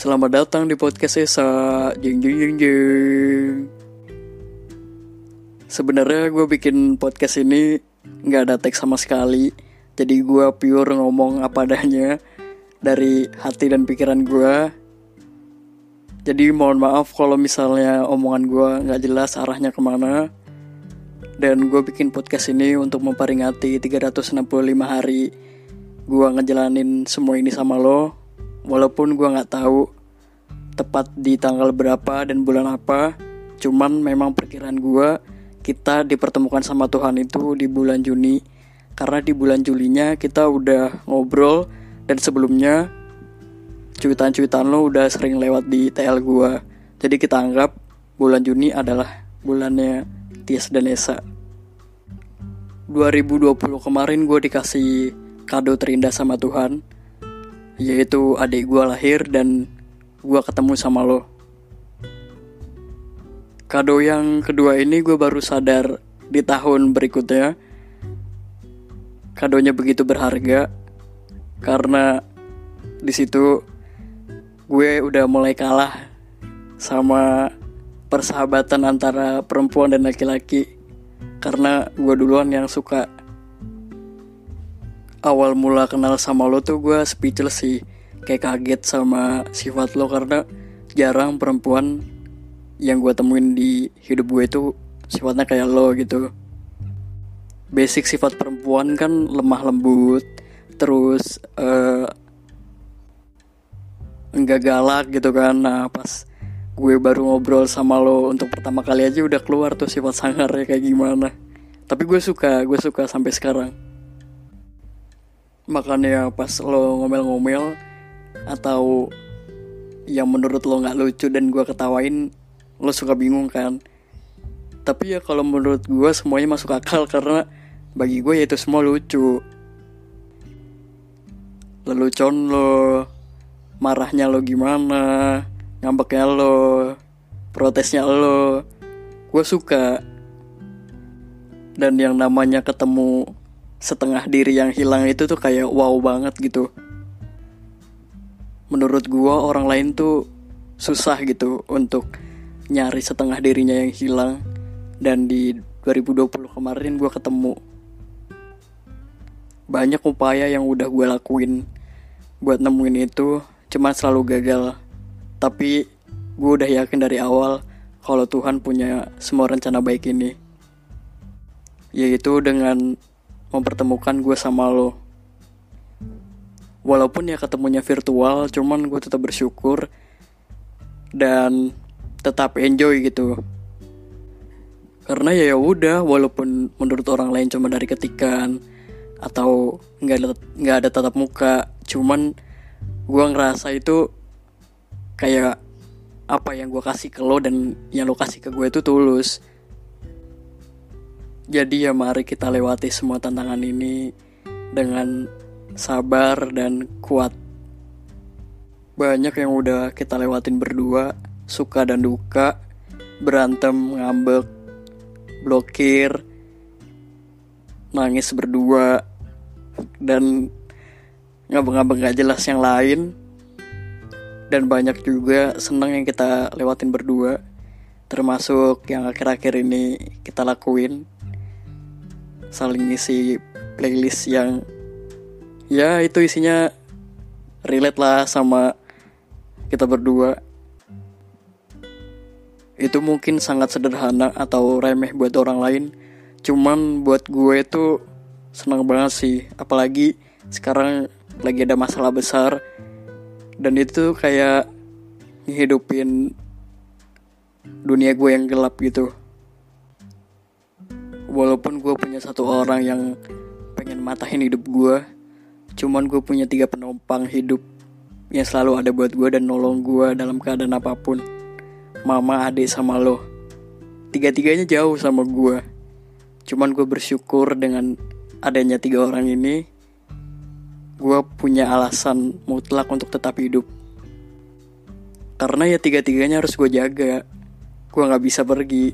Selamat datang di podcast Esa. Jeng jeng jeng jeng. Sebenarnya gue bikin podcast ini nggak ada teks sama sekali. Jadi gue pure ngomong apa adanya dari hati dan pikiran gue. Jadi mohon maaf kalau misalnya omongan gue nggak jelas arahnya ke mana. Dan gue bikin podcast ini untuk memperingati 365 hari gue ngejalanin semua ini sama lo walaupun gue nggak tahu tepat di tanggal berapa dan bulan apa. Cuman memang perkiraan gue kita dipertemukan sama Tuhan itu di bulan Juni. Karena di bulan Julinya kita udah ngobrol dan sebelumnya cuitan-cuitan lo udah sering lewat di TL gue jadi kita anggap bulan Juni adalah bulannya Tias dan Esa. 2020 kemarin gue dikasih kado terindah sama Tuhan yaitu adik gue lahir dan gue ketemu sama lo. Kado yang kedua ini gue baru sadar di tahun berikutnya. Kadonya begitu berharga karena di situ gue udah mulai kalah sama persahabatan antara perempuan dan laki-laki karena gue duluan yang suka. Awal mula kenal sama lo tuh gue speechless sih kayak kaget sama sifat lo karena jarang perempuan yang gue temuin di hidup gue itu sifatnya kayak lo gitu. Basic sifat perempuan kan lemah lembut terus uh, enggak galak gitu kan. Nah pas gue baru ngobrol sama lo untuk pertama kali aja udah keluar tuh sifat sangarnya kayak gimana. Tapi gue suka gue suka sampai sekarang. Makanya pas lo ngomel-ngomel atau yang menurut lo nggak lucu dan gue ketawain lo suka bingung kan? Tapi ya kalau menurut gue semuanya masuk akal karena bagi gue ya itu semua lucu. Lelucon lo marahnya lo gimana ngambeknya lo protesnya lo gue suka. Dan yang namanya ketemu setengah diri yang hilang itu tuh kayak wow banget gitu menurut gua orang lain tuh susah gitu untuk nyari setengah dirinya yang hilang. Dan di 2020 kemarin gua ketemu banyak upaya yang udah gue lakuin buat nemuin itu cuma selalu gagal. Tapi gue udah yakin dari awal kalau Tuhan punya semua rencana baik ini. Yaitu dengan mempertemukan gue sama lo walaupun ya ketemunya virtual cuman gue tetap bersyukur dan tetap enjoy gitu. Karena ya, ya udah walaupun menurut orang lain cuma dari ketikan atau nggak ada nggak ada tatap muka cuman gue ngerasa itu kayak apa yang gue kasih ke lo dan yang lo kasih ke gue itu tulus. Jadi ya mari kita lewati semua tantangan ini dengan sabar dan kuat. Banyak yang udah kita lewatin berdua, suka dan duka, berantem, ngambek, blokir, nangis berdua, dan ngambek-ngambek gak jelas yang lain. Dan banyak juga senang yang kita lewatin berdua, termasuk yang akhir-akhir ini kita lakuin saling ngisi playlist yang ya itu isinya relate lah sama kita berdua. Itu mungkin sangat sederhana atau remeh buat orang lain. Cuman buat gue itu senang banget sih. Apalagi sekarang lagi ada masalah besar. Dan itu kayak ngehidupin dunia gue yang gelap gitu. Walaupun gue punya satu orang yang pengen matahin hidup gue cuman gue punya tiga penumpang hidup yang selalu ada buat gue dan nolong gue dalam keadaan apa pun. Mama adik sama lo. Tiga-tiganya jauh sama gue cuman gue bersyukur dengan adanya tiga orang ini gue punya alasan mutlak untuk tetap hidup. Karena ya tiga-tiganya harus gue jaga. Gue nggak bisa pergi.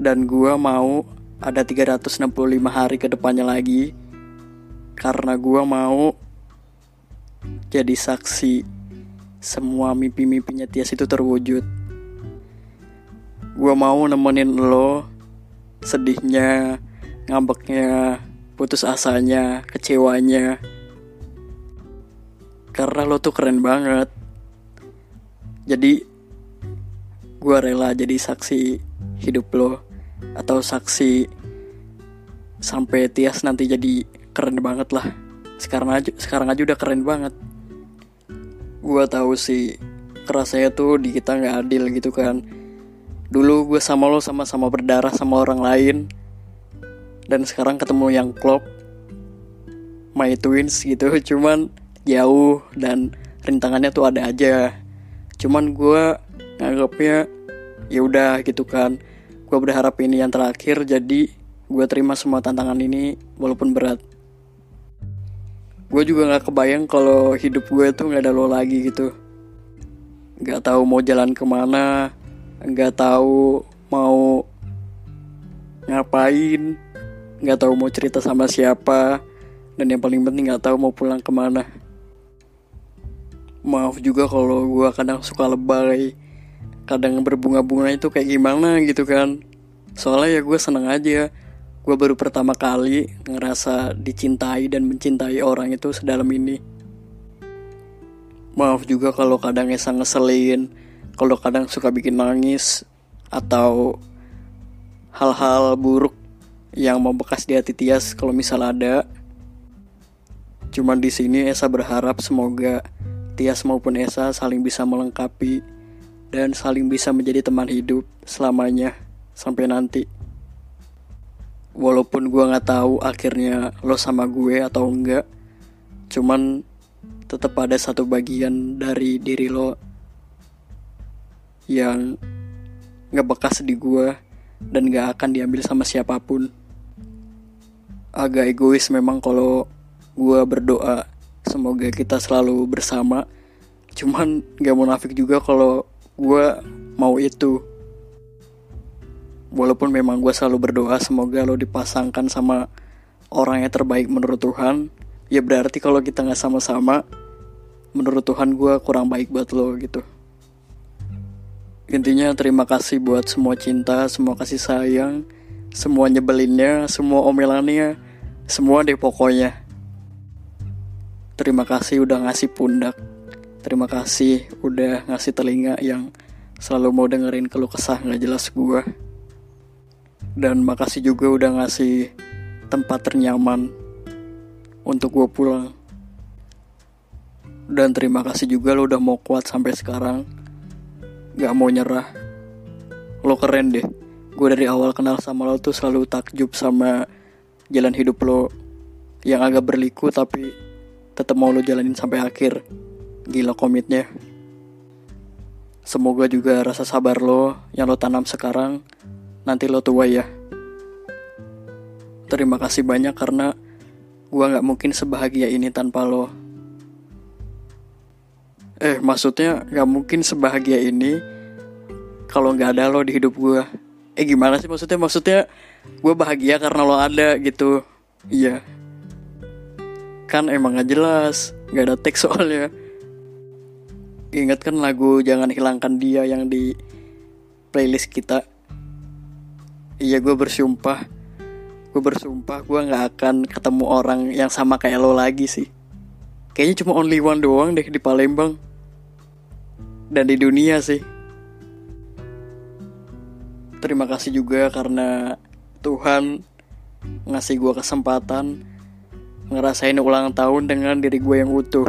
Dan gue mau ada 365 hari ke depannya lagi karena gue mau jadi saksi semua mimpi-mimpinya Tias itu terwujud. Gue mau nemenin lo sedihnya, ngambeknya, putus asanya, kecewanya. Karena lo tuh keren banget. Jadi gue rela jadi saksi hidup lo atau saksi sampai Tias nanti jadi keren banget lah. Sekarang aja sekarang aja udah keren banget. Gue tahu sih kerasanya tuh di kita nggak adil gitu kan. Dulu gue sama lo sama-sama berdarah sama orang lain. Dan sekarang ketemu yang klop my twins gitu. Cuman jauh dan rintangannya tuh ada aja. Cuman gue nganggapnya ya udah gitu kan. Gue berharap ini yang terakhir jadi gue terima semua tantangan ini walaupun berat gue juga nggak kebayang kalau hidup gue tuh nggak ada lo lagi gitu. Nggak tahu mau jalan ke mana nggak tahu mau ngapain nggak tahu mau cerita sama siapa dan yang paling penting nggak tahu mau pulang ke mana. Maaf juga kalau gue kadang suka lebay kadang berbunga-bunga itu kayak gimana gitu kan. Soalnya ya gue seneng aja gue baru pertama kali ngerasa dicintai dan mencintai orang itu sedalam ini. Maaf juga kalau kadang Esa ngeselin, kalau kadang suka bikin nangis, atau hal-hal buruk yang membekas di hati Tias kalau misal ada. Cuman di sini Esa berharap semoga Tias maupun Esa saling bisa melengkapi dan saling bisa menjadi teman hidup selamanya sampai nanti walaupun gue nggak tahu akhirnya lo sama gue atau enggak cuman tetap ada satu bagian dari diri lo yang nggak bekas di gue dan gak akan diambil sama siapa pun. Agak egois memang kalau gue berdoa semoga kita selalu bersama cuman gak munafik juga kalau gue mau itu walaupun memang gue selalu berdoa semoga lo dipasangkan sama orang yang terbaik menurut Tuhan ya berarti kalau kita nggak sama-sama menurut Tuhan gue kurang baik buat lo gitu. Intinya terima kasih buat semua cinta semua kasih sayang semua nyebelinnya semua omelannya semua deh pokoknya. Terima kasih udah ngasih pundak. Terima kasih udah ngasih telinga yang selalu mau dengerin keluh kesah nggak jelas gue dan makasih juga udah ngasih tempat ternyaman untuk gue pulang. Dan terima kasih juga lo udah mau kuat sampai sekarang. Gak mau nyerah. Lo keren deh. Gue dari awal kenal sama lo tuh selalu takjub sama jalan hidup lo yang agak berliku tapi tetap mau lo jalanin sampai akhir. Gila komitnya. Semoga juga rasa sabar lo yang lo tanam sekarang nanti lo tua ya. Terima kasih banyak karena gue gak mungkin sebahagia ini tanpa lo. Eh, maksudnya gak mungkin sebahagia ini kalau gak ada lo di hidup gue. Eh gimana sih maksudnya? Maksudnya gue bahagia karena lo ada gitu. Iya. Kan emang gak jelas, gak ada teks soalnya. Ingat kan lagu Jangan Hilangkan Dia yang di playlist kita iya gue bersumpah. Gue bersumpah gue nggak akan ketemu orang yang sama kayak lo lagi sih. Kayaknya cuma only one doang deh di Palembang. Dan di dunia sih. Terima kasih juga karena Tuhan ngasih gue kesempatan ngerasain ulang tahun dengan diri gue yang utuh.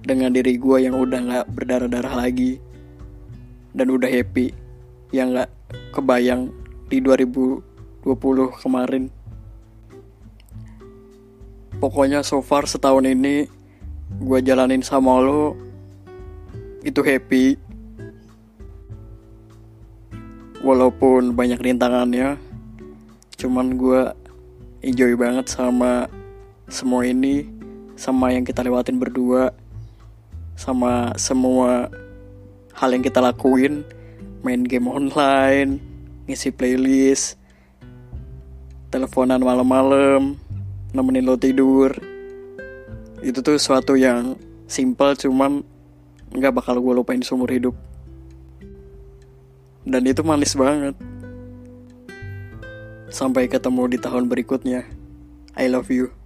Dengan diri gue yang udah gak berdarah-darah lagi dan udah happy yang nggak kebayang di 2020 kemarin. Pokoknya so far setahun ini gue jalanin sama lo itu happy. Walaupun banyak rintangannya, cuman gue enjoy banget sama semua ini, sama yang kita lewatin berdua, sama semua hal yang kita lakuin main game online, ngisi playlist, teleponan malam-malam, nemenin lo tidur. Itu tuh suatu yang simple cuman nggak bakal gue lupain seumur hidup. Dan itu manis banget. Sampai ketemu di tahun berikutnya. I love you